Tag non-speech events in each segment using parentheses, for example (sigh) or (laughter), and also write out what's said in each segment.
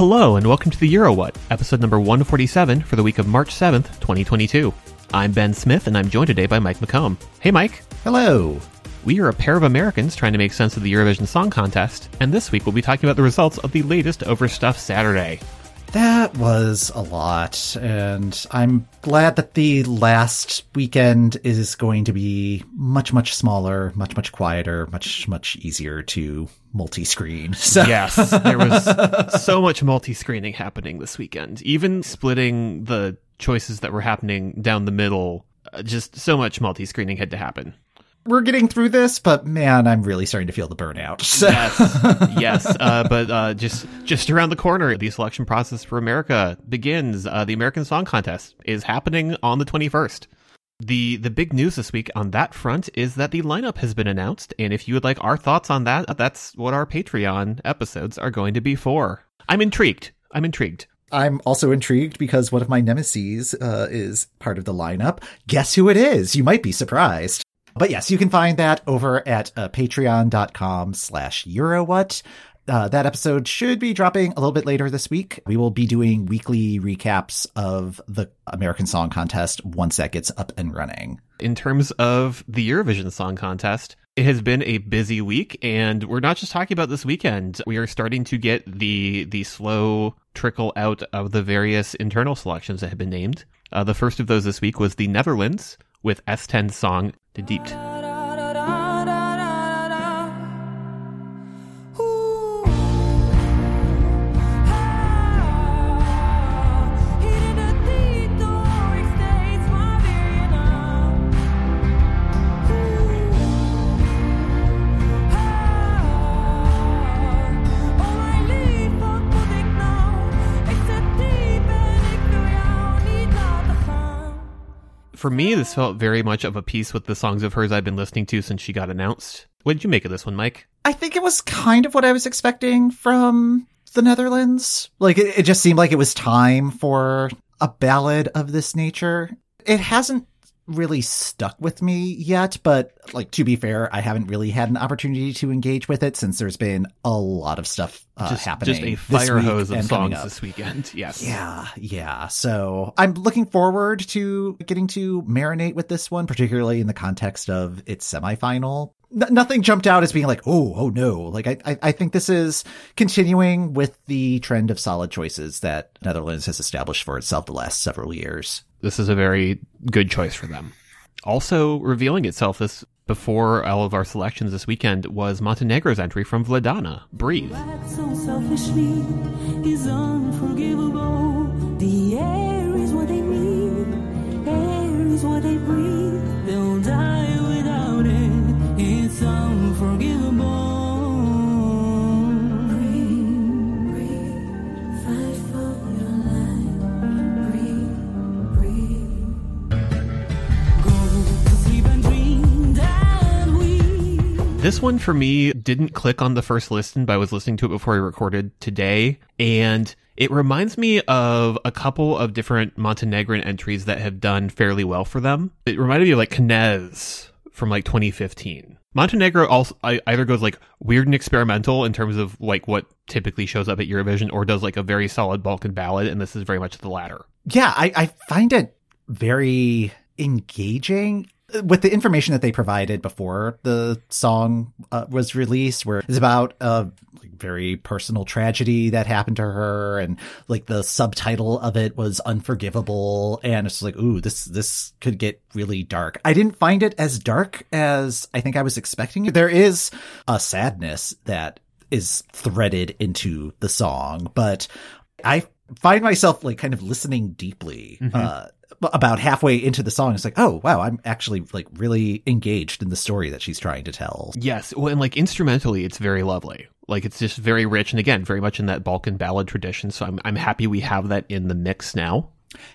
Hello, and welcome to the Euro What, episode number 147 for the week of March 7th, 2022. I'm Ben Smith, and I'm joined today by Mike McComb. Hey, Mike. Hello. We are a pair of Americans trying to make sense of the Eurovision Song Contest, and this week we'll be talking about the results of the latest Overstuff Saturday. That was a lot, and I'm glad that the last weekend is going to be much, much smaller, much, much quieter, much, much easier to multi-screen. (laughs) So. Yes, there was so much multi-screening happening this weekend. Even splitting the choices that were happening down the middle, uh, just so much multi-screening had to happen. We're getting through this, but man, I'm really starting to feel the burnout. (laughs) So. Yes, yes, uh, but uh, just just around the corner, the selection process for America begins. Uh, the American Song Contest is happening on the 21st. The the big news this week on that front is that the lineup has been announced, and if you would like our thoughts on that, that's what our Patreon episodes are going to be for. I'm intrigued. I'm intrigued. I'm also intrigued because one of my nemesis uh, is part of the lineup. Guess who it is? You might be surprised. But yes, you can find that over at uh, patreon.com slash eurowhat. Uh, that episode should be dropping a little bit later this week. We will be doing weekly recaps of the American Song Contest once that gets up and running. In terms of the Eurovision Song Contest, it has been a busy week, and we're not just talking about this weekend. We are starting to get the the slow trickle out of the various internal selections that have been named. Uh, the first of those this week was the Netherlands with S10's song "De Diepte." For me, this felt very much of a piece with the songs of hers I've been listening to since she got announced. What did you make of this one, Mike? I think it was kind of what I was expecting from the Netherlands. Like, it, it just seemed like it was time for a ballad of this nature. It hasn't really stuck with me yet, but like to be fair, I haven't really had an opportunity to engage with it since there's been a lot of stuff uh, just, happening. Just a fire hose of songs this weekend. (laughs) Yes. Yeah, yeah. So I'm looking forward to getting to marinate with this one, particularly in the context of its semifinal. N- nothing jumped out as being like, oh, oh no. Like I, I, I think this is continuing with the trend of solid choices that Netherlands has established for itself the last several years this is a very good choice for them. Also revealing itself this before all of our selections this weekend was Montenegro's entry from Vladana, Breathe. This one for me didn't click on the first listen, but I was listening to it before I recorded today. And it reminds me of a couple of different Montenegrin entries that have done fairly well for them. It reminded me of like Knez from like 2015. Montenegro also either goes like weird and experimental in terms of like what typically shows up at Eurovision or does like a very solid Balkan ballad. And this is very much the latter. Yeah, I, I find it very engaging with the information that they provided before the song uh, was released, where it's about a very personal tragedy that happened to her, and like the subtitle of it was "Unforgivable," and it's like, ooh, this this could get really dark. I didn't find it as dark as I think I was expecting. There is a sadness that is threaded into the song, but I find myself like kind of listening deeply. Mm-hmm. Uh, about halfway into the song, it's like, oh wow, I'm actually like really engaged in the story that she's trying to tell. Yes, well, and like instrumentally, it's very lovely. Like it's just very rich, and again, very much in that Balkan ballad tradition. So I'm I'm happy we have that in the mix now.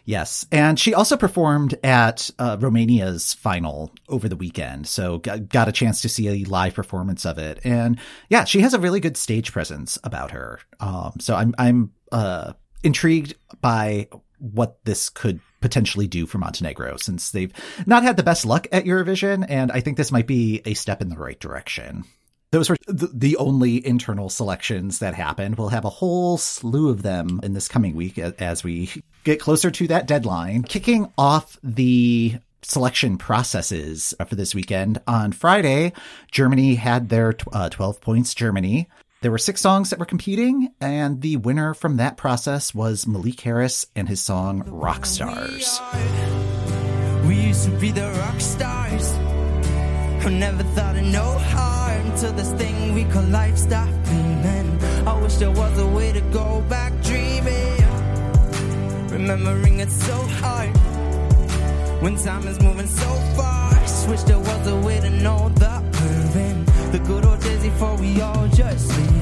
Yes, and she also performed at uh, Romania's final over the weekend, so got, got a chance to see a live performance of it. And yeah, she has a really good stage presence about her. Um, so I'm I'm uh, intrigued by what this could potentially do for Montenegro since they've not had the best luck at Eurovision. And I think this might be a step in the right direction. those were the only internal selections that happened. We'll have a whole slew of them in this coming week as we get closer to that deadline. Kicking off the selection processes for this weekend. On Friday, Germany had their uh, 12 points Germany. There were six songs that were competing, and the winner from that process was Malik Harris and his song Rock Stars. We used to be the rock stars who never thought of no harm till this thing we call life stopped beaming. I wish there was a way to go back dreaming, remembering it so hard when time is moving so fast. Wish there was a way to know the curving, the good old days before we all just leave.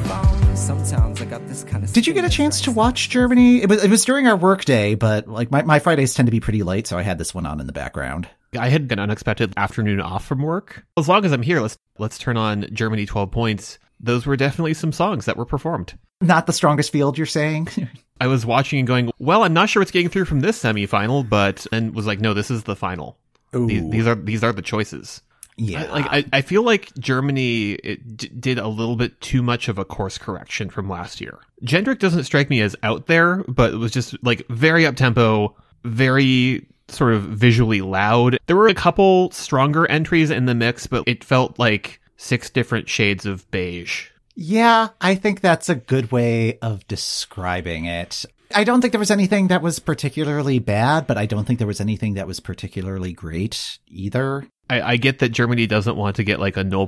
Sometimes I got this kind of. Did you get a chance to watch Germany? It was it was during our work day, but like my, my Fridays tend to be pretty late, so I had this one on in the background. I had an unexpected afternoon off from work. As long as I'm here, let's let's turn on Germany 12 points. Those were definitely some songs that were performed. Not the strongest field, you're saying? (laughs) I was watching and going, well, I'm not sure what's getting through from this semifinal, but and was like, no, this is the final. These, these, are these are the choices. Yeah, I, like I, I feel like Germany d- did a little bit too much of a course correction from last year. Jendrik doesn't strike me as out there, but it was just like very up tempo, very sort of visually loud. There were a couple stronger entries in the mix, but it felt like six different shades of beige. Yeah, I think that's a good way of describing it. I don't think there was anything that was particularly bad, but I don't think there was anything that was particularly great either. I, I get that Germany doesn't want to get like a no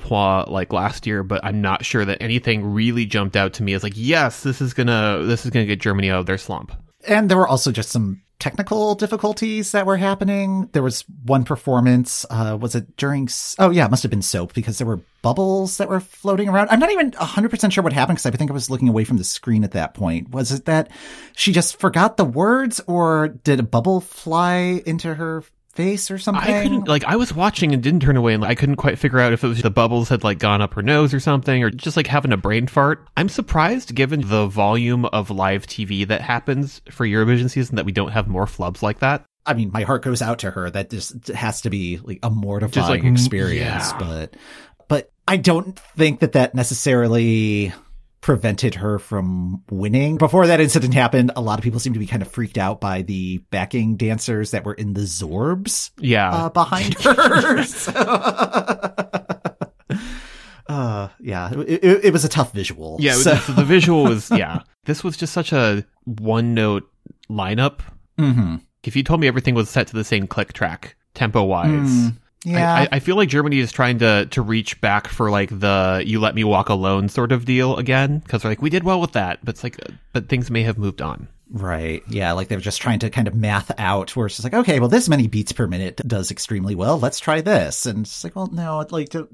like last year, but I'm not sure that anything really jumped out to me as like, yes, this is gonna this is gonna get Germany out of their slump. And there were also just some technical difficulties that were happening. There was one performance, uh, was it during, oh yeah, it must have been soap because there were bubbles that were floating around. I'm not even 100% sure what happened because I think I was looking away from the screen at that point. Was it that she just forgot the words or did a bubble fly into her face or something. I couldn't like I was watching and didn't turn away and like, I couldn't quite figure out if it was the bubbles had like gone up her nose or something or just like having a brain fart. I'm surprised given the volume of live TV that happens for Eurovision season that we don't have more flubs like that. I mean, my heart goes out to her. That just has to be like a mortifying like, mm, experience, yeah. but but I don't think that that necessarily prevented her from winning. Before that incident happened, a lot of people seemed to be kind of freaked out by the backing dancers that were in the Zorbs. Yeah. Uh, behind (laughs) her. (laughs) so, (laughs) uh, yeah, it, it, it, was a tough visual. Yeah, so. the, the, visual was, yeah. This was just such a one note lineup. Mm-hmm. If you told me everything was set to the same click track, tempo wise, mm. Yeah. I, I, feel like Germany is trying to to reach back for like the "you let me walk alone" sort of deal again because they're like we did well with that, but it's like uh, but things may have moved on. Right. Yeah. Like they're just trying to kind of math out where it's just like, okay, well, this many beats per minute does extremely well. Let's try this. And it's like, well, no, like to,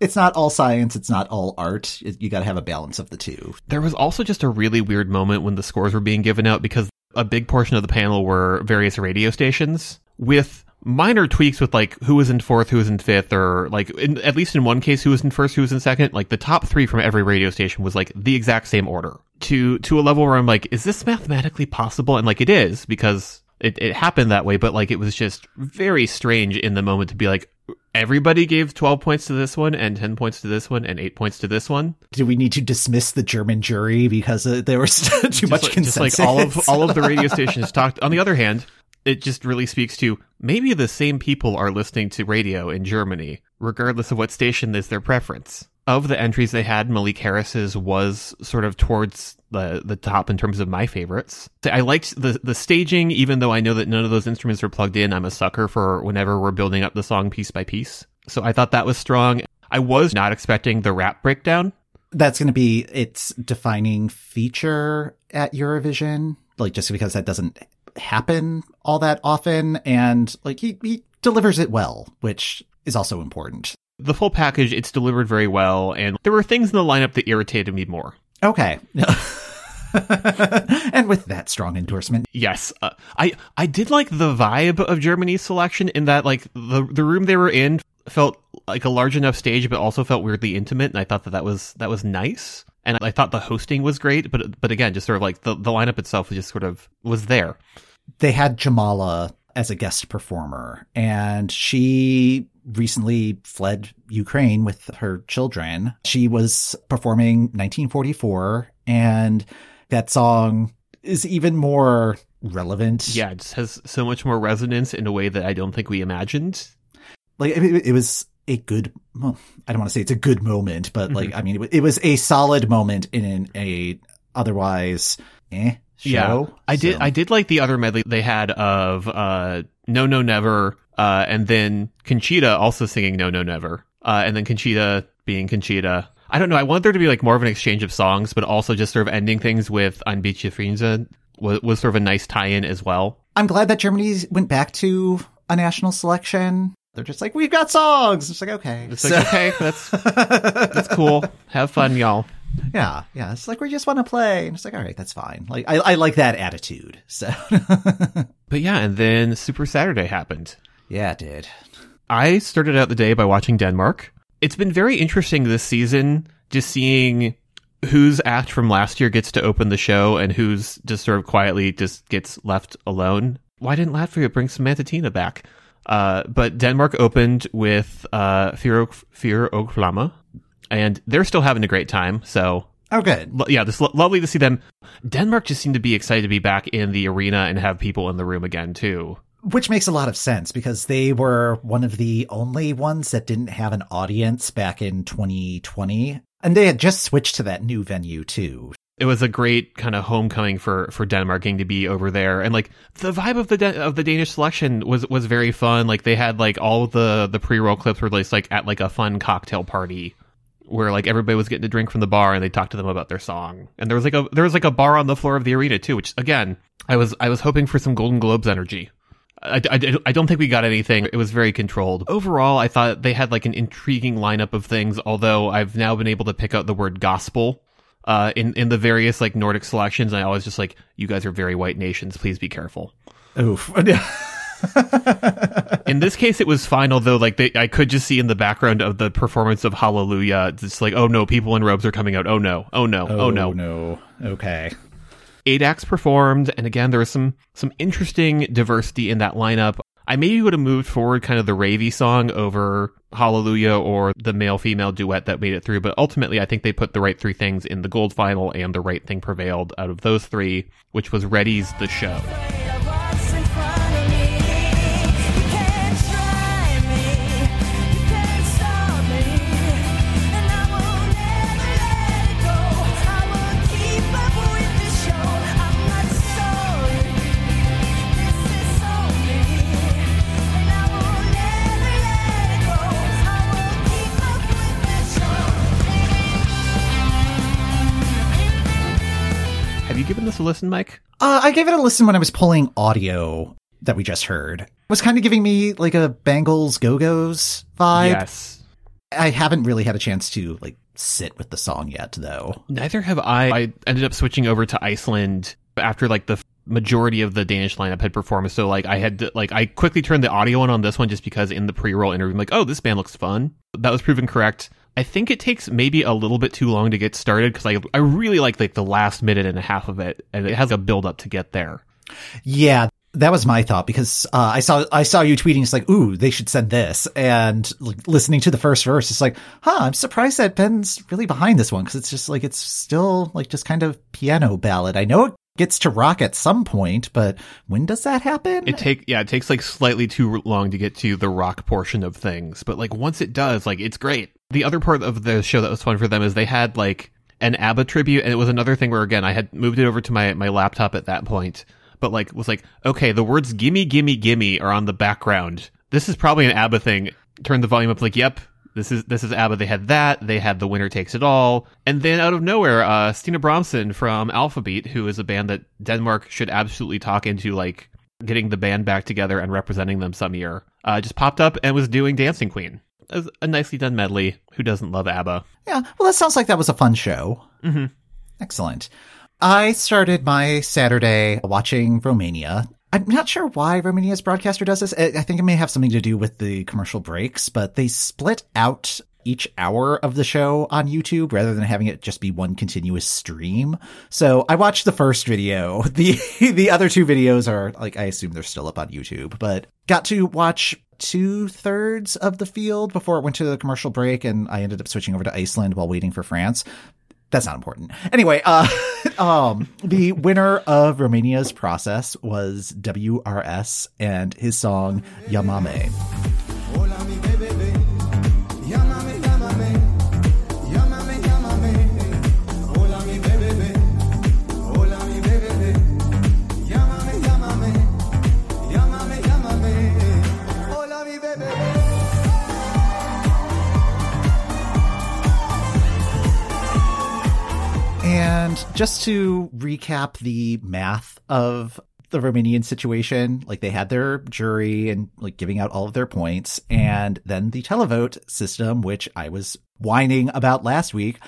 it's not all science. It's not all art. You got to have a balance of the two. There was also just a really weird moment when the scores were being given out because a big portion of the panel were various radio stations with minor tweaks with like who was in fourth, who was in fifth, or like in, at least in one case, who was in first, who was in second. Like the top three from every radio station was like the exact same order to to a level where I'm like, is this mathematically possible? And like it is because it, it happened that way, but like it was just very strange in the moment to be like, everybody gave 12 points to this one and 10 points to this one and 8 points to this one do we need to dismiss the german jury because uh, there was (laughs) too just much like, consensus just like all of all of the radio (laughs) stations talked on the other hand it just really speaks to maybe the same people are listening to radio in Germany, regardless of what station is their preference. Of the entries they had, Malik Harris's was sort of towards the the top in terms of my favorites. I liked the the staging, even though I know that none of those instruments are plugged in. I'm a sucker for whenever we're building up the song piece by piece. So I thought that was strong. I was not expecting the rap breakdown. That's going to be its defining feature at Eurovision. Like just because that doesn't happen all that often. And like he, he delivers it well, which is also important. The full package, it's delivered very well. And there were things in the lineup that irritated me more. Okay. (laughs) and with that strong endorsement, yes, uh, I I did like the vibe of Germany's selection in that like the the room they were in felt like a large enough stage, but also felt weirdly intimate, and I thought that that was that was nice. And I thought the hosting was great, but but again, just sort of like the the lineup itself was just sort of was there they had Jamala as a guest performer and she recently fled Ukraine with her children. She was performing 1944 and that song is even more relevant. Yeah, it just has so much more resonance in a way that I don't think we imagined. Like it, it was a good, well, I don't want to say it's a good moment, but like, I mean, it, wa- it was a solid moment in an, a otherwise eh show. Yeah, I did. I did like the other medley they had of uh, "No No Never," uh, and then Conchita also singing "No No Never," uh, and then Conchita being Conchita. I don't know. I want there to be like more of an exchange of songs, but also just sort of ending things with "Ein Bietje Friendschaft" was, was sort of a nice tie-in as well. I'm glad that Germany went back to a national selection. They're just like, we've got songs. It's like, okay. It's So- like okay, that's that's cool. Have fun, y'all. Yeah, yeah. It's like, we just want to play. And it's like, all right, that's fine. Like, I, I like that attitude. So, (laughs) But yeah, and then Super Saturday happened. yeah, it did. I started out the day by watching Denmark. It's been very interesting this season, just seeing whose act from last year gets to open the show and who's just sort of quietly just gets left alone. Why didn't Latvia bring Samantha Tina back? Uh, but Denmark opened with uh, Fyr, Fyr Og Flamme, and they're still having a great time. So Oh, good. yeah, this lo- lovely to see them. Denmark just seemed to be excited to be back in the arena and have people in the room again too. Which makes a lot of sense because they were one of the only ones that didn't have an audience back in 2020. And they had just switched to that new venue too. it was a great kind of homecoming for for Denmark getting to be over there, and like the vibe of the Da- of the Danish selection was was very fun. Like they had like all the the pre roll clips were released like at like a fun cocktail party where like everybody was getting a drink from the bar and they talked to them about their song. And there was like a there was like a bar on the floor of the arena too, which again I was I was hoping for some Golden Globes energy. I, I, I don't think we got anything. It was very controlled. Overall, I thought they had like an intriguing lineup of things, although I've now been able to pick out the word gospel uh, in, in the various like Nordic selections. I always just like, you guys are very white nations. Please be careful. Oof. (laughs) In this case, it was fine, although like they, I could just see in the background of the performance of Hallelujah, it's like, oh no, people in robes are coming out. Oh no, oh no, oh, no. Oh, no. Okay. eight acts performed, and again, there was some some interesting diversity in that lineup. I maybe would have moved forward kind of the Ravy song over Hallelujah or the male female duet that made it through, but ultimately I think they put the right three things in the gold final and the right thing prevailed out of those three, which was REDDI's The Show. Given this a listen, Mike? Uh, I gave it a listen when I was pulling audio that we just heard. It was kind of giving me like a Bangles Go Go's vibe. yes. I haven't really had a chance to like sit with the song yet, though. Neither have I. I ended up switching over to Iceland after like the majority of the Danish lineup had performed. So like I had to, like I quickly turned the audio on on this one just because in the pre-roll interview, I'm like, oh, this band looks fun. That was proven correct. I think it takes maybe a little bit too long to get started because I I really like like the last minute and a half of it, and it has a build up to get there. Yeah, that was my thought because uh, I saw I saw you tweeting. It's like, ooh, they should send this. And like, listening to the first verse, it's like, huh, I'm surprised that Ben's really behind this one because it's just like it's still like just kind of piano ballad. I know it gets to rock at some point, but when does that happen? It take yeah, it takes like slightly too long to get to the rock portion of things, but like once it does, like it's great. The other part of the show that was fun for them is they had like an ABBA tribute, and it was another thing where again I had moved it over to my my laptop at that point, but like was like okay, the words "gimme, gimme, gimme" are on the background. This is probably an ABBA thing. Turn the volume up. Like, yep, this is this is ABBA. They had that. They had the winner takes it all, and then out of nowhere, uh, Stine Bramsen from Alphabeat, who is a band that Denmark should absolutely talk into, like getting the band back together and representing them some year, uh, just popped up and was doing Dancing Queen. A nicely done medley. Who doesn't love ABBA? Yeah, well, that sounds like that was a fun show. Mm-hmm. Excellent. I started my Saturday watching Romania. I'm not sure why Romania's broadcaster does this. I I think it may have something to do with the commercial breaks, but they split out each hour of the show on YouTube rather than having it just be one continuous stream. So I watched the first video. (laughs) The the other two videos are like I assume they're still up on YouTube, but got to watch two thirds of the field before it went to the commercial break, and I ended up switching over to Iceland while waiting for France. That's not important. Anyway, uh, (laughs) um, the winner of Romania's process was WRS and his song Llamame. Just to recap the math of the Romanian situation, like they had their jury and like giving out all of their points, and then the televote system, which I was whining about last week.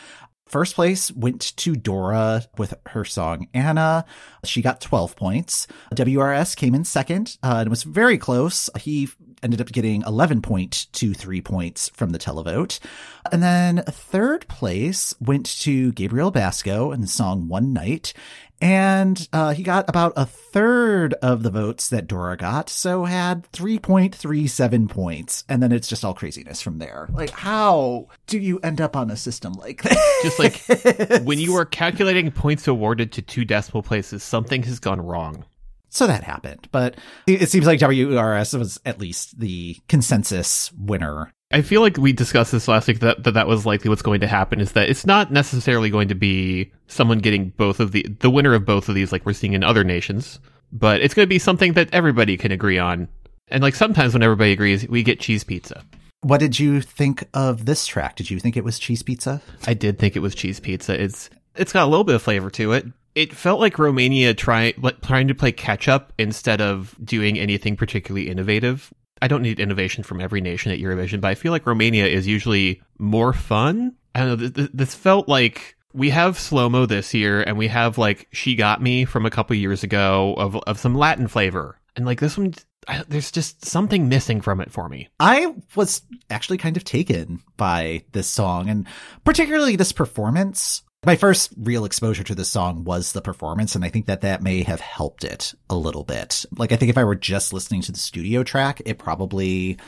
First place went to Dora with her song Anna. She got 12 points. WRS came in second, uh, and was very close. He ended up getting 11.23 points from the televote. And then third place went to Gabriel Basco and the song One Night. And uh, he got about a third of the votes that Dora got, so had 3.37 points. And then it's just all craziness from there. Like, how do you end up on a system like that? (laughs) Just like when you are calculating points awarded to two decimal places, something has gone wrong. So that happened. But it seems like WRS was at least the consensus winner. I feel like we discussed this last week that, that that was likely what's going to happen is that it's not necessarily going to be someone getting both of the the winner of both of these like we're seeing in other nations, but it's going to be something that everybody can agree on. And like sometimes when everybody agrees, we get cheese pizza. What did you think of this track? Did you think it was cheese pizza? I did think it was cheese pizza. It's it's got a little bit of flavor to it. It felt like Romania trying like, trying to play catch up instead of doing anything particularly innovative. I don't need innovation from every nation at Eurovision, but I feel like Romania is usually more fun. I don't know. Th- th- this felt like we have slow mo this year, and we have like "She Got Me" from a couple years ago of of some Latin flavor, and like this one, I, there's just something missing from it for me. I was actually kind of taken by this song and particularly this performance. My first real exposure to this song was the performance, and I think that that may have helped it a little bit. Like, I think if I were just listening to the studio track, it probably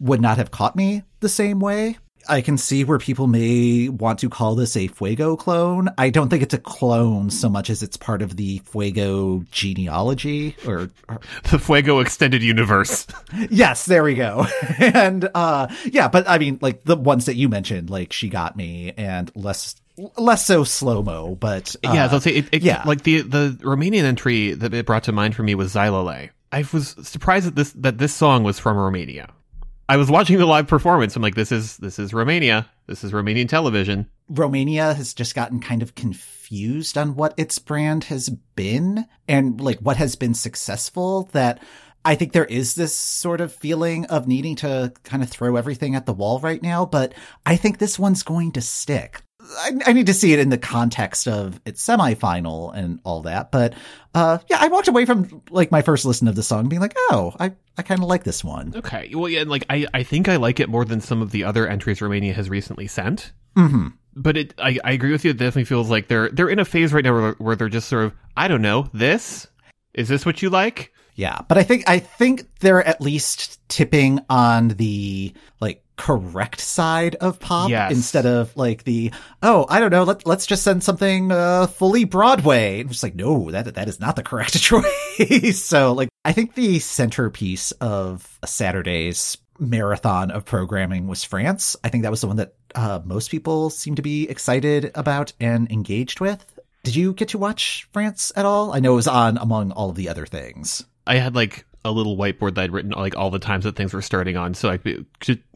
would not have caught me the same way. I can see where people may want to call this a Fuego clone. I don't think it's a clone so much as it's part of the Fuego genealogy or, or (laughs) The Fuego extended universe. (laughs) Yes, there we go. (laughs) and uh yeah, but I mean like the ones that you mentioned, like She Got Me and less less so slow-mo, but uh, yeah, so it, it, yeah. like the the Romanian entry that it brought to mind for me was Zaleilah. I was surprised that this that this song was from Romania. I was watching the live performance. I'm like, this is this is Romania. This is Romanian television. Romania has just gotten kind of confused on what its brand has been and like what has been successful that I think there is this sort of feeling of needing to kind of throw everything at the wall right now, but I think this one's going to stick. I, I need to see it in the context of its semifinal and all that, but uh, yeah, I walked away from like my first listen of the song being like, oh, I, I kind of like this one. Okay, well, yeah, and like I I think I like it more than some of the other entries Romania has recently sent. hmm But it, I, I agree with you. It definitely feels like they're they're in a phase right now where, where they're just sort of I don't know this is this what you like? Yeah, but I think I think they're at least tipping on the like correct side of pop Yes. instead of like the oh I don't know let let's just send something uh, fully Broadway. Just like no that that is not the correct (laughs) choice. so like I think the centerpiece of Saturday's marathon of programming was France. I think that was the one that uh, most people seem to be excited about and engaged with. Did you get to watch France at all? I know it was on among all of the other things. I had like a little whiteboard that I'd written like all the times that things were starting on, so I could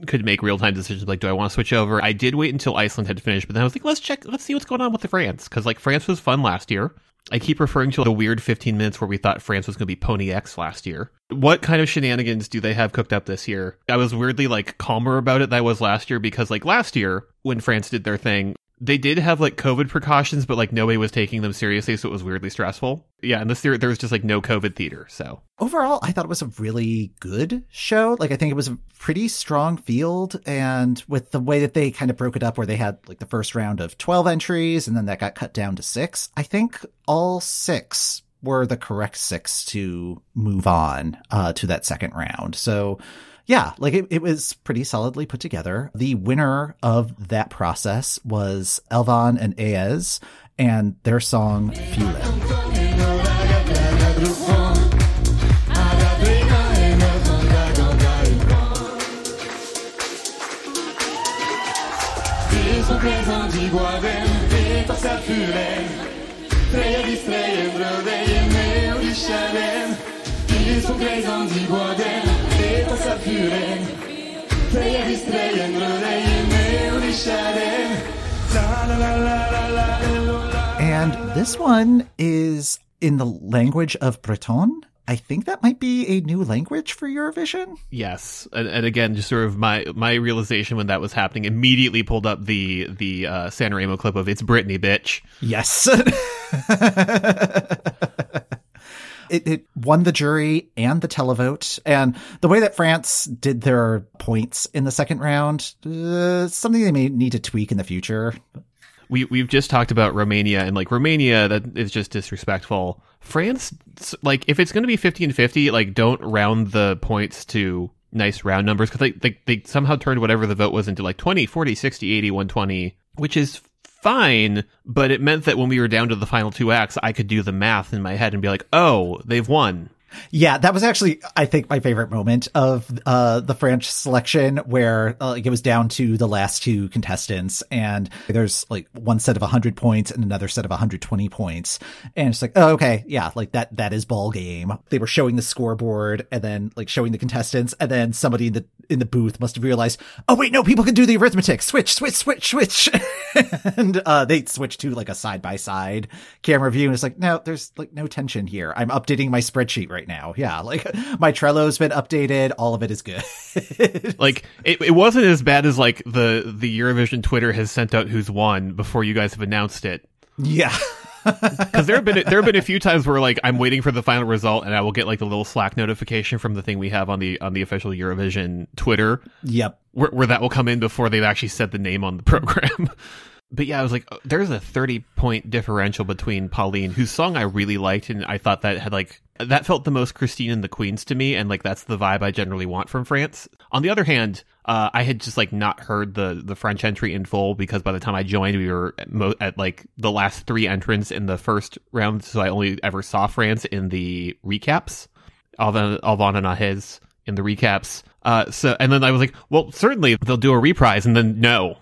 could make real time decisions like, do I want to switch over? I did wait until Iceland had finished, but then I was like, let's check, let's see what's going on with the France because like France was fun last year. I keep referring to the weird 15 minutes where we thought France was going to be Pony X last year. What kind of shenanigans do they have cooked up this year? I was weirdly like calmer about it than I was last year because like last year when France did their thing, they did have like COVID precautions, but like nobody was taking them seriously, so it was weirdly stressful. Yeah, and this year there was just like no COVID theater, so overall, I thought it was a really good show. Like, I think it was a pretty strong field. And with the way that they kind of broke it up, where they had like the first round of 12 entries and then that got cut down to six, I think all six were the correct six to move on uh, to that second round. So, yeah, like it, it was pretty solidly put together. The winner of that process was Alvan and Ahez and their song det vi strejen med och. And this one is in the language of Breton. I think that might be a new language for Eurovision. Yes, and, and again, just sort of my my realization when that was happening immediately pulled up the the uh, Sanremo clip of "It's Britney, bitch." Yes. (laughs) it, it won the jury and the televote. And the way that France did their points in the second round, uh, something they may need to tweak in the future. We we've just talked about Romania and like Romania that is just disrespectful. France, like if it's going to be 50 and 50, like don't round the points to nice round numbers because they, they they somehow turned whatever the vote was into like 20, 40, 60, 80, 120, which is fine, but it meant that when we were down to the final two acts, I could do the math in my head and be like, "Oh, they've won." Yeah, that was actually, I think, my favorite moment of uh, the French selection, where uh, like it was down to the last two contestants, and there's like one set of 100 points and another set of 120 points, and it's like, oh, okay, yeah, like that that is ball game. They were showing the scoreboard and then like showing the contestants, and then somebody in the in the booth must have realized, oh wait, no, people can do the arithmetic. Switch, switch, switch, switch, (laughs) and uh, they switched to like a side by side camera view, and it's like, no, there's like no tension here. I'm updating my spreadsheet right now. Yeah, (laughs) like my Trello's been updated. All of it is good. (laughs) like it, it wasn't as bad as like the the Eurovision Twitter has sent out who's won before you guys have announced it. yeah. (laughs) Because there have been there have been a few times where like I'm waiting for the final result and I will get like the little Slack notification from the thing we have on the on the official Eurovision Twitter Yep. where, where that will come in before they've actually said the name on the program. But yeah, I was like, oh, there's a 30 point differential between Pauline, whose song I really liked, and I thought that had like that felt the most Christine and the Queens to me, and like that's the vibe I generally want from France. On the other hand, uh, I had just like not heard the the French entry in full because by the time I joined, we were at, mo- at like the last three entrants in the first round, so I only ever saw France in the recaps. Alvan Alvan and Ahez in the recaps. Uh, so and then I was like, well, certainly they'll do a reprise, and then no,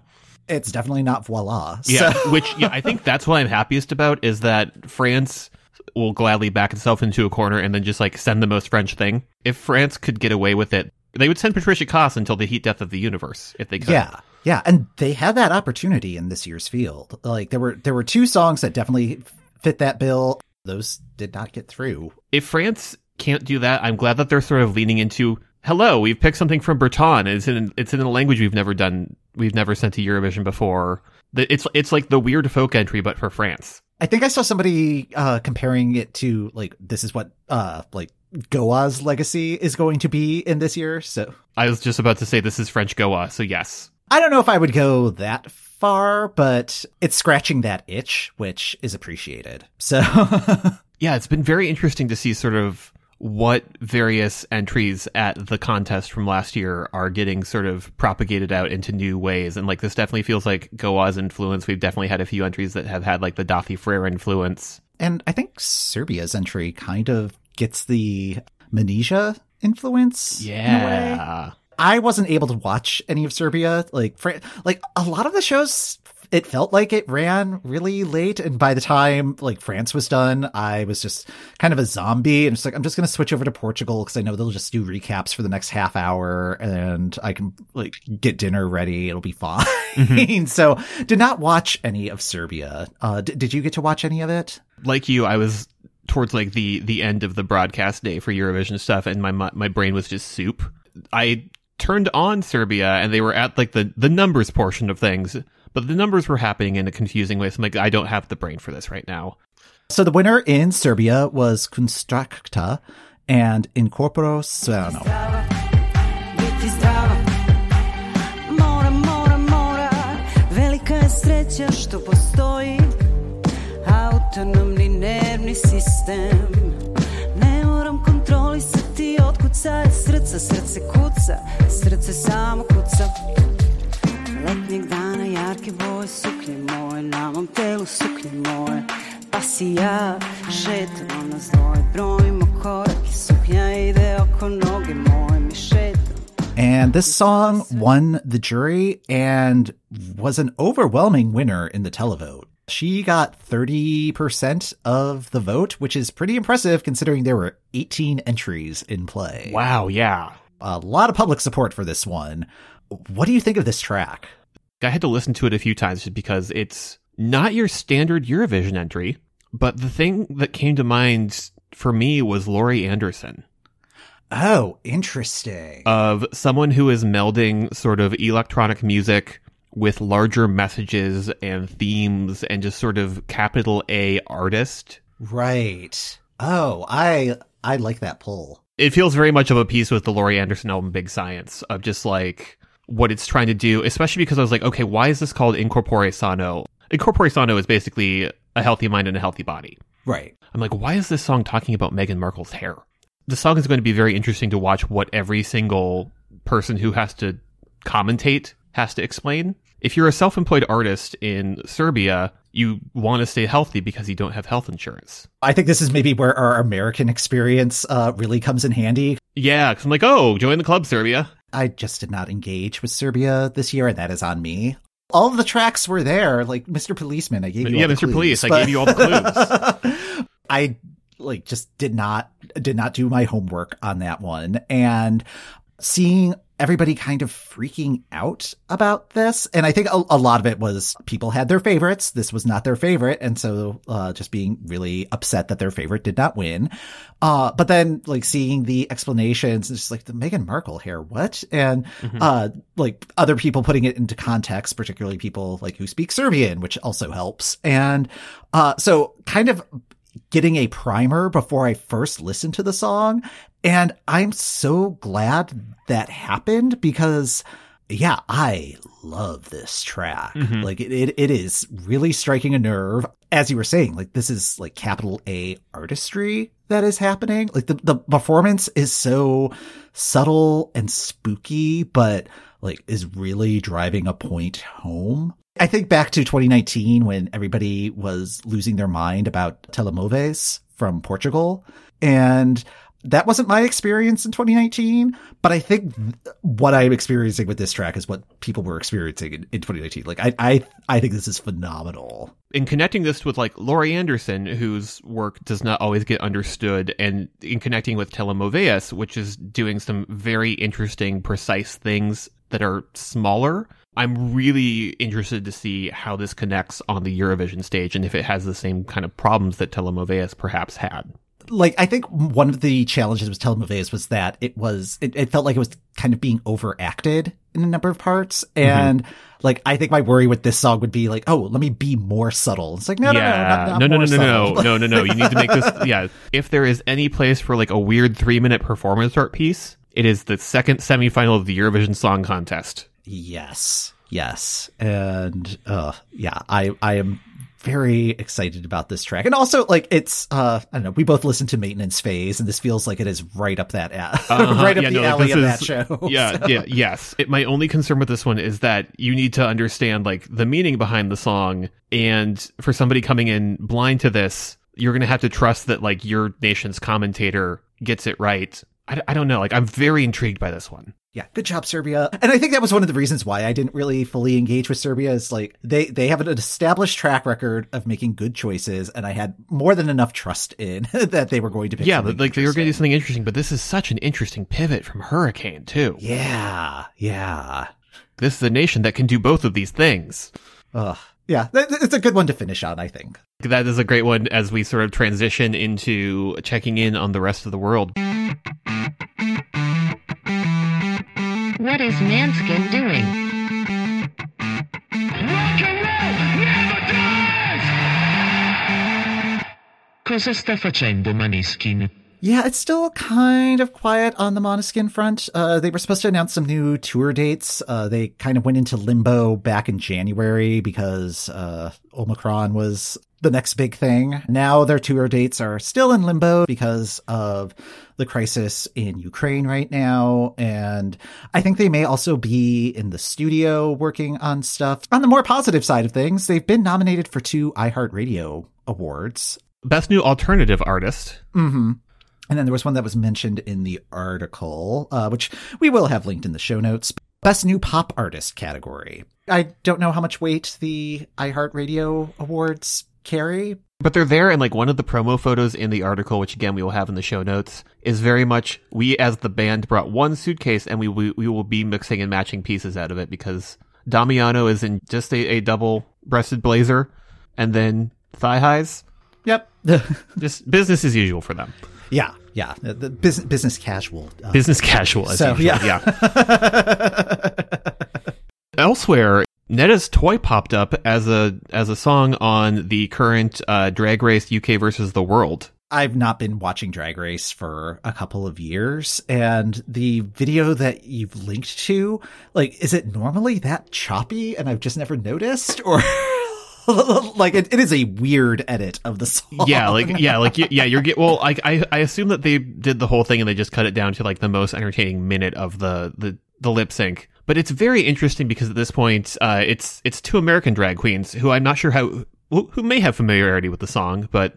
It's definitely not voila. yeah, So- (laughs) which yeah, I think that's what I'm happiest about is that France will gladly back itself into a corner and then just like send the most French thing. If France could get away with it, they would send Patricia Kaas until the heat death of the universe if they could. Yeah. Yeah, and they had that opportunity in this year's field. Like there were there were two songs that definitely fit that bill. Those did not get through. If France can't do that, I'm glad that they're sort of leaning into hello, we've picked something from Breton. It's in it's in a language we've never done we've never sent to Eurovision before. It's it's like the weird folk entry but for France. I think I saw somebody uh comparing it to like this is what uh like Go_A's legacy is going to be in this year. So I was just about to say this is French Goa, so yes. I don't know if I would go that far, but it's scratching that itch, which is appreciated. So (laughs) yeah, it's been very interesting to see sort of what various entries at the contest from last year are getting sort of propagated out into new ways. And like this definitely feels like Go_A's influence. We've definitely had a few entries that have had like the Daði Freyr influence. And I think Serbia's entry kind of gets the Manizha influence. in. Yeah. I wasn't able to watch any of Serbia. Like, Fran- like a lot of the shows, it felt like it ran really late. And by the time like France was done, I was just kind of a zombie. And it's like, I'm just going to switch over to Portugal because I know they'll just do recaps for the next half hour and I can like get dinner ready. It'll be fine. (laughs) so did not watch any of Serbia. Uh, d- did you get to watch any of it? Like you, I was towards like the the end of the broadcast day for Eurovision stuff, and my my brain was just soup. I turned on Serbia, and they were at like the the numbers portion of things, but the numbers were happening in a confusing way. So I'm like, I don't have the brain for this right now. So the winner in Serbia was Konstrakta and Incorporo postoji Autonomni nervni sistem Ne moram kontrolisati otkud kuca, srce, srce kuca, srce samo kuca. Letnjeg dana jarke boje suknje moje, na mom telu suknje moje. Pa si ja šetam nas dvoje, brojimo korak i suknja ide oko noge moje, mi šetam. And this song won the jury and was an overwhelming winner in the televote. She got 30% of the vote, which is pretty impressive considering there were 18 entries in play. Wow, yeah. A lot of public support for this one. What do you think of this track? I had to listen to it a few times just because it's not your standard Eurovision entry, but the thing that came to mind for me was Laurie Anderson Oh, interesting. of someone who is melding sort of electronic music with larger messages and themes and just sort of capital A artist. right. Oh, I I like that pull. It feels very much of a piece with the Laurie Anderson album Big Science of just like what it's trying to do, especially because I was like, okay, why is this called Incorpore Sano? Incorpore Sano is basically a healthy mind and a healthy body. Right. I'm like, why is this song talking about Meghan Markle's hair? The song is going to be very interesting to watch what every single person who has to commentate has to explain. If you're a self employed artist in Serbia, you want to stay healthy because you don't have health insurance. I think this is maybe where our American experience uh, really comes in handy. Yeah, because I'm like, oh, join the club, Serbia. I just did not engage with Serbia this year, and that is on me. All the tracks were there, like Mr. Policeman. I gave you yeah, all the Mr. clues, Police, I gave you all the clues. (laughs) I like just did not did not do my homework on that one, and seeing everybody kind of freaking out about this, and I think a, a lot of it was people had their favorites. This was not their favorite, and so uh, just being really upset that their favorite did not win. Uh, but then like seeing the explanations, and just like the Meghan Markle hair, what? And uh, like other people putting it into context, particularly people like who speak Serbian, which also helps. And uh, so kind of getting a primer before I first listened to the song. And I'm so glad that happened because yeah, I love this track. Mhm. Like it, it, it is really striking a nerve. As you were saying, like this is like capital A artistry that is happening. Like the, the performance is so subtle and spooky, but like is really driving a point home. I think back to 2019 when everybody was losing their mind about Telemóveis from Portugal. And that wasn't my experience in 2019, but I think what I'm experiencing with this track is what people were experiencing in, in 2019. Like I, I, I think this is phenomenal. in connecting this with like Laurie Anderson, whose work does not always get understood, and in connecting with Telemóveis, which is doing some very interesting, precise things that are smaller, I'm really interested to see how this connects on the Eurovision stage and if it has the same kind of problems that Telemóveis perhaps had. like I think one of the challenges with Telemóveis was that it was it, it felt like it was kind of being overacted in a number of parts, mm-hmm. and like I think my worry with this song would be like, oh, let me be more subtle. It's like no, no, no, not, not no, no, no, no, no, no, no, no. You need to make this. (laughs) Yeah, if there is any place for like a weird three minute performance art piece, it is the second semifinal of the Eurovision Song Contest. Yes, yes, and uh, yeah, I I am very excited about this track, and also like it's uh I don't know, we both listen to Maintenance Phase, and this feels like it is right up that a- (laughs) Uh-huh. right up Yeah, the no, alley of that show. (laughs) Yeah, yeah, yes. It, my only concern with this one is that you need to understand like the meaning behind the song, and for somebody coming in blind to this, you're gonna have to trust that like your nation's commentator gets it right. I, I don't know. Like I'm very intrigued by this one. Yeah, good job, Serbia. And I think that was one of the reasons why I didn't really fully engage with Serbia is like they, they have an established track record of making good choices, and I had more than enough trust in (laughs) that they were going to pick. yeah, but, like they were going to do something interesting, but this is such an interesting pivot from Hurricane too. Yeah, yeah. This is a nation that can do both of these things. Ugh. Yeah, it's a good one to finish on, I think. That is a great one as we sort of transition into checking in on the rest of the world. What is Måneskin doing? Cosa sta facendo Maneskin? Yeah, it's still kind of quiet on the Måneskin front. Uh, they were supposed to announce some new tour dates. Uh, they kind of went into limbo back in January because uh, Omicron was the next big thing. Now their tour dates are still in limbo because of the crisis in Ukraine right now. And I think they may also be in the studio working on stuff. On the more positive side of things, they've been nominated for two iHeartRadio awards. Best new alternative artist. Mm-hmm. And then there was one that was mentioned in the article, uh, which we will have linked in the show notes. Best new pop artist category. I don't know how much weight the iHeartRadio awards carry. But they're there, and like one of the promo photos in the article, which again we will have in the show notes, is very much we as the band brought one suitcase and we we, we will be mixing and matching pieces out of it because Damiano is in just a, a double breasted blazer and then thigh highs. Yep. (laughs) Just business as usual for them. Yeah, yeah. The, the business, business casual. Uh, Business casual as So, usual. yeah. yeah. (laughs) Elsewhere, Netta's toy popped up as a as a song on the current uh, Drag Race UK versus the World. I've not been watching Drag Race for a couple of years, and the video that you've linked to, like, is it normally that choppy and I've just never noticed? Or, (laughs) (laughs) like, it, it is a weird edit of the song. Yeah, like yeah, like yeah, you're get well. Like I I assume that they did the whole thing and they just cut it down to like the most entertaining minute of the the the lip sync. But it's very interesting because at this point, uh, it's it's two American drag queens who I'm not sure how who who may have familiarity with the song, but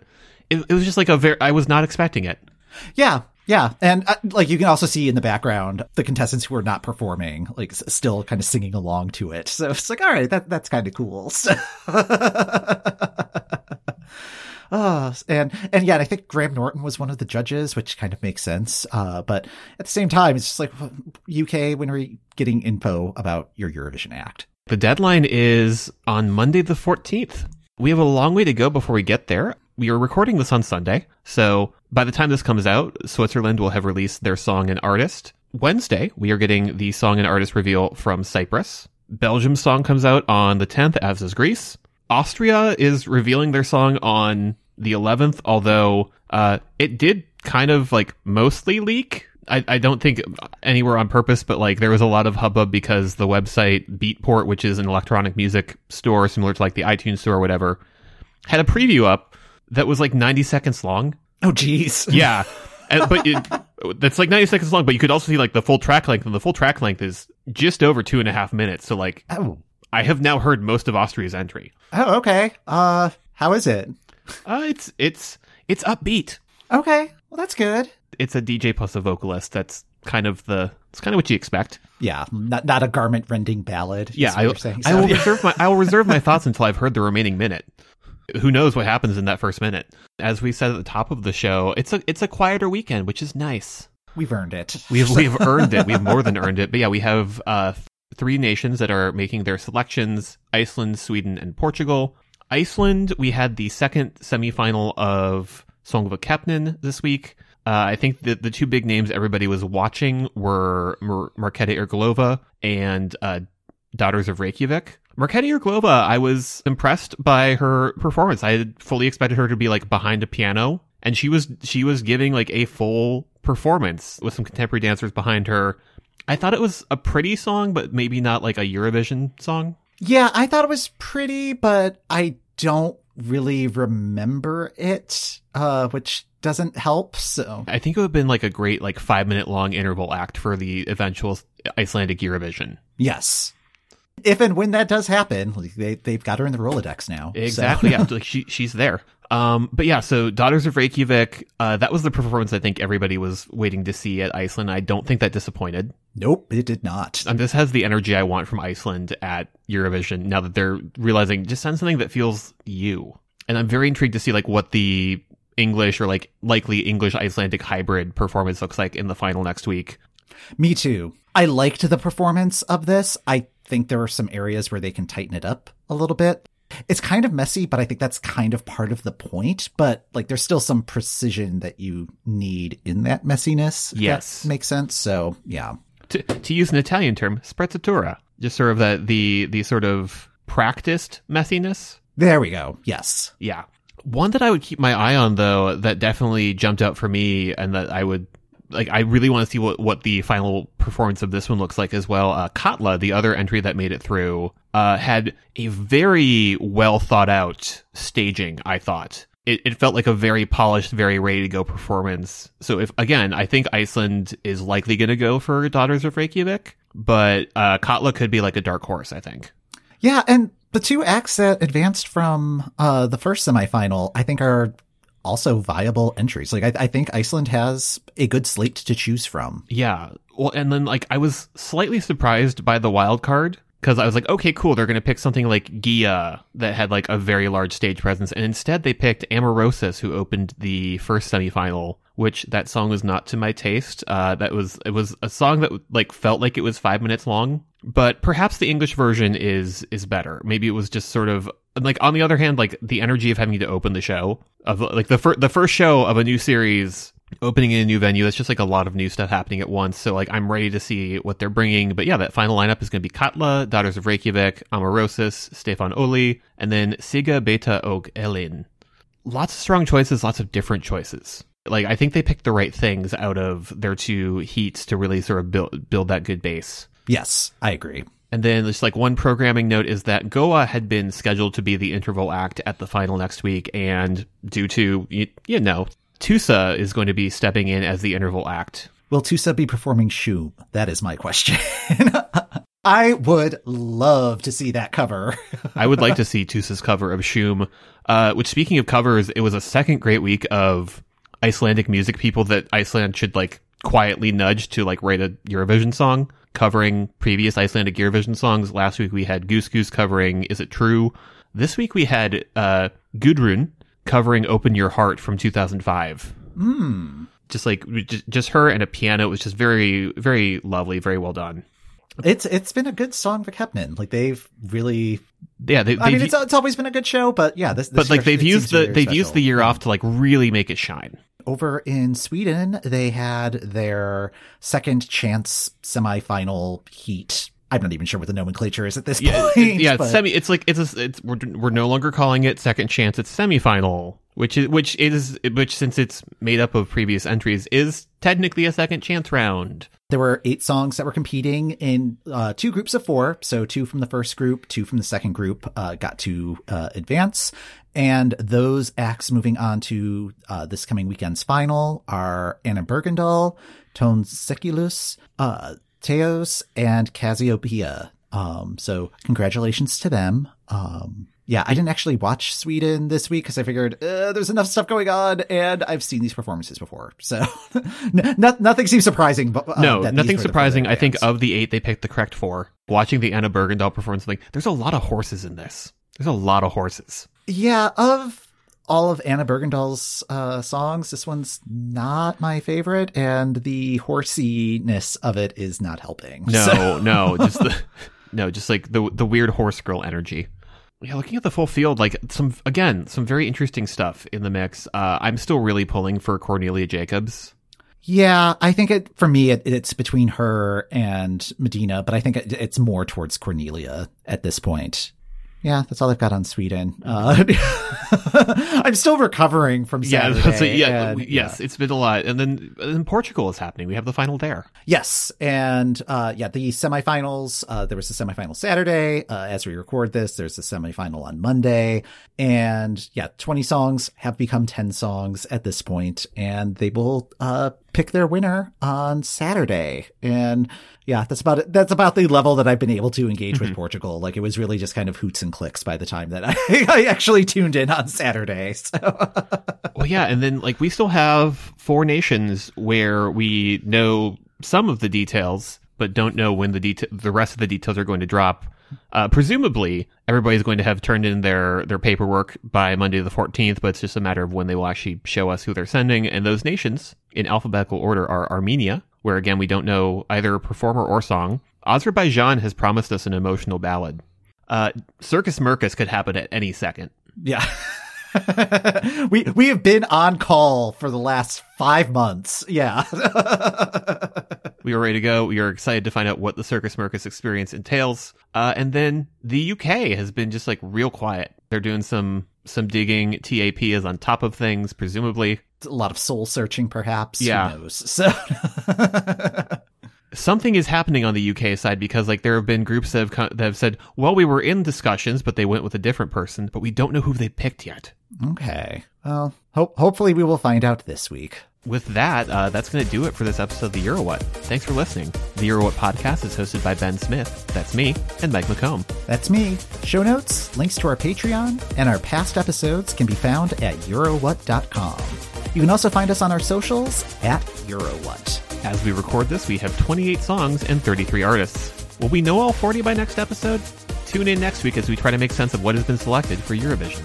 it, it was just like a very I was not expecting it. Yeah. Yeah. And uh, like you can also see in the background the contestants who are not performing, like s- still kind of singing along to it. So it's like, all right, that, that's kind of cool. (laughs) So- (laughs) Oh, and and yeah, and I think Graham Norton was one of the judges, which kind of makes sense. Uh, but at the same time, it's just like UK when are we getting info about your Eurovision act? The deadline is on Monday the 14th. We have a long way to go before we get there. We are recording this on Sunday, so by the time this comes out, Switzerland will have released their song and artist. Wednesday, we are getting the song and artist reveal from Cyprus. Belgium's song comes out on the 10th, as is Greece. Austria is revealing their song on the 11th, although uh, it did kind of like mostly leak. I, I don't think anywhere on purpose, but like there was a lot of hubbub because the website Beatport, which is an electronic music store similar to like the iTunes store or whatever, had a preview up that was like 90 seconds long. Oh, geez. (laughs) Yeah. And, but it, that's like 90 seconds long, but you could also see like the full track length, and the full track length is just over two and a half minutes. So like, Oh. I have now heard most of Austria's entry. Oh, okay. Uh, how is it? Uh, it's it's it's upbeat. Okay. Well, that's good. It's a DJ plus a vocalist. That's kind of the it's kind of what you expect. Yeah, not not a garment rending ballad. Yeah, I, you're saying. I will yeah. reserve my I will reserve my (laughs) thoughts until I've heard the remaining minute. Who knows what happens in that first minute? As we said at the top of the show, it's a it's a quieter weekend, which is nice. We've earned it. We've (laughs) we've earned it. We've more than earned it. But yeah, we have uh, three nations that are making their selections: Iceland, Sweden, and Portugal. Iceland, we had the second semifinal of Songvakeppnin this week. Uh, I think that the two big names everybody was watching were Mar- Marketa Irglova and uh, Daughters of Reykjavik. Marketa Irglova, I was impressed by her performance. I had fully expected her to be like behind a piano, and she was she was giving like a full performance with some contemporary dancers behind her. I thought it was a pretty song, but maybe not like a Eurovision song. Yeah, I thought it was pretty, but I don't really remember it, uh, which doesn't help. So I think it would have been like a great like five minute long interval act for the eventual Icelandic Eurovision. yes, if and when that does happen, like, they they've got her in the Rolodex now. So- Exactly. yeah, like she she's there. Um, but yeah, so Daughters of Reykjavik, uh, that was the performance I think everybody was waiting to see at Iceland. I don't think that disappointed. nope, it did not. And this has the energy I want from Iceland at Eurovision now that they're realizing just send something that feels you. And I'm very intrigued to see like what the English or like likely English Icelandic hybrid performance looks like in the final next week. Me too. I liked the performance of this. I think there are some areas where they can tighten it up a little bit. It's kind of messy, but I think that's kind of part of the point. But like, there's still some precision that you need in that messiness. if that Yes. makes sense. So yeah, to, to use an Italian term, sprezzatura, just sort of the, the, the sort of practiced messiness. there we go. Yes. Yeah. One that I would keep my eye on though, that definitely jumped out for me and that I would like I really want to see what, what the final performance of this one looks like as well. Uh, Katla, the other entry that made it through, uh, had a very well thought out staging, I thought. It, it felt like a very polished, very ready to go performance. So if, again, I think Iceland is likely going to go for Daughters of Reykjavik, but, uh, Katla could be like a dark horse, I think. Yeah, and the two acts that advanced from uh, the first semifinal, I think, are also viable entries. Like, I, I think Iceland has a good slate to choose from. Yeah. Well, and then like I was slightly surprised by the wild card because I was like, okay, cool. They're going to pick something like Gia that had like a very large stage presence, and instead they picked Amaurosis, who opened the first semifinal. Which that song was not to my taste. Uh, that was it was a song that like felt like it was five minutes long, but perhaps the English version is is better. Maybe it was just sort of like on the other hand, like the energy of having to open the show of like the fir- the first show of a new series opening in a new venue. That's just like a lot of new stuff happening at once. So like I'm ready to see what they're bringing. But yeah, that final lineup is going to be Katla, Daughters of Reykjavik, Amaurosis, Stefan Oli, and then Siga Beta Og Elin. Lots of strong choices, lots of different choices. Like I think they picked the right things out of their two heats to really sort of build build that good base. Yes, I agree. And then just like one programming note is that Go_A had been scheduled to be the interval act at the final next week, and due to you, you know Tusse is going to be stepping in as the interval act. Will Tusse be performing Shum? That is my question. (laughs) I would love to see that cover. (laughs) I would like to see Tusse's cover of Shum. Uh, which, speaking of covers, it was a second great week of Icelandic music people that Iceland should like quietly nudge to like write a Eurovision song covering previous Icelandic Eurovision songs. Last week we had GusGus covering Is It True? This week we had uh, Gudrun covering Open Your Heart from 2005. Hmm. Just like just, her and a piano. It was just very, very lovely, very well done. It's it's been a good Songvakeppnin. Like they've really. Yeah, they, I mean, it's it's always been a good show, but yeah, this. this but like they've used seems to be the they've used the year off to like really make it shine. Over in Sweden, they had their second chance semifinal heat. I'm not even sure what the nomenclature is at this Yeah, point. it- yeah, but- semi. It's like it's a, it's we're we're no longer calling it second chance. It's semifinal, which is which is which since it's made up of previous entries is technically a second chance round. There were eight songs that were competing in uh, two groups of four. So two from the first group, two from the second group uh, got to uh, advance. And those acts moving on to uh, this coming weekend's final are Anna Bergendahl, Tone Sekelius, uh, Theoz, and Cazzi Opeia. Um, so congratulations to them. Um, yeah, I didn't actually watch Sweden this week because I figured uh, there's enough stuff going on, and I've seen these performances before, so (laughs) no- nothing seems surprising. But uh, no, nothing surprising. I think of the eight, they picked the correct four. Watching the Anna Bergendahl performance, like there's a lot of horses in this. There's a lot of horses. Yeah, of all of Anna Bergendahl's uh, songs, this one's not my favorite, and the horsiness of it is not helping. No, So- (laughs) no, just the (laughs) no, just like the the weird horse girl energy. Yeah, looking at the full field, like some again, some very interesting stuff in the mix. Uh, I'm still really pulling for Cornelia Jacobs. Yeah, I think it for me it, it's between her and Medina, but I think it, it's more towards Cornelia at this point. Yeah, that's all I've got on Sweden. Uh, (laughs) I'm still recovering from Yeah, Saturday. so, yeah, and- yes, it's been a lot, and then and then Portugal is happening. We have the final there. Yes, and uh, yeah, the semifinals. Uh, there was a semifinal Saturday. Uh, as we record this, there's a semifinal on Monday, and yeah, 20 songs have become 10 songs at this point, and they will uh, pick their winner on Saturday. And yeah, that's about it. That's about the level that I've been able to engage with Portugal. Like it was really just kind of hoots and clicks by the time that I, (laughs) I actually tuned in on Saturday. So (laughs) Well, yeah, and then like we still have four nations where we know some of the details, but don't know when the deta- the rest of the details are going to drop. Uh, presumably, everybody's going to have turned in their their paperwork by Monday the fourteenth, but it's just a matter of when they will actually show us who they're sending. And those nations, in alphabetical order, are Armenia, where again we don't know either performer or song. Azerbaijan has promised us an emotional ballad. Uh, Circus Mercus could happen at any second. Yeah. (laughs) (laughs) we we have been on call for the last five months. Yeah. (laughs) We are ready to go. We are excited to find out what the Circus Mercus experience entails. Uh, and then the UK has been just like real quiet. They're doing some some digging. TAP is on top of things, presumably. A lot of soul searching, perhaps. Yeah. Who knows? (laughs) So, Something is happening on the UK side because like there have been groups that have that have said, "Well, we were in discussions, but they went with a different person, but we don't know who they picked yet." Okay. Well, ho- hopefully we will find out this week. With that, uh, that's going to do it for this episode of the EuroWhat. Thanks for listening. The EuroWhat podcast is hosted by Ben Smith, that's me, and Mike McComb. That's me. Show notes, links to our Patreon, and our past episodes can be found at Eurowhat.com. You can also find us on our socials at Eurowhat. As we record this, we have 28 songs and 33 artists. Will we know all 40 by next episode? Tune in next week as we try to make sense of what has been selected for Eurovision.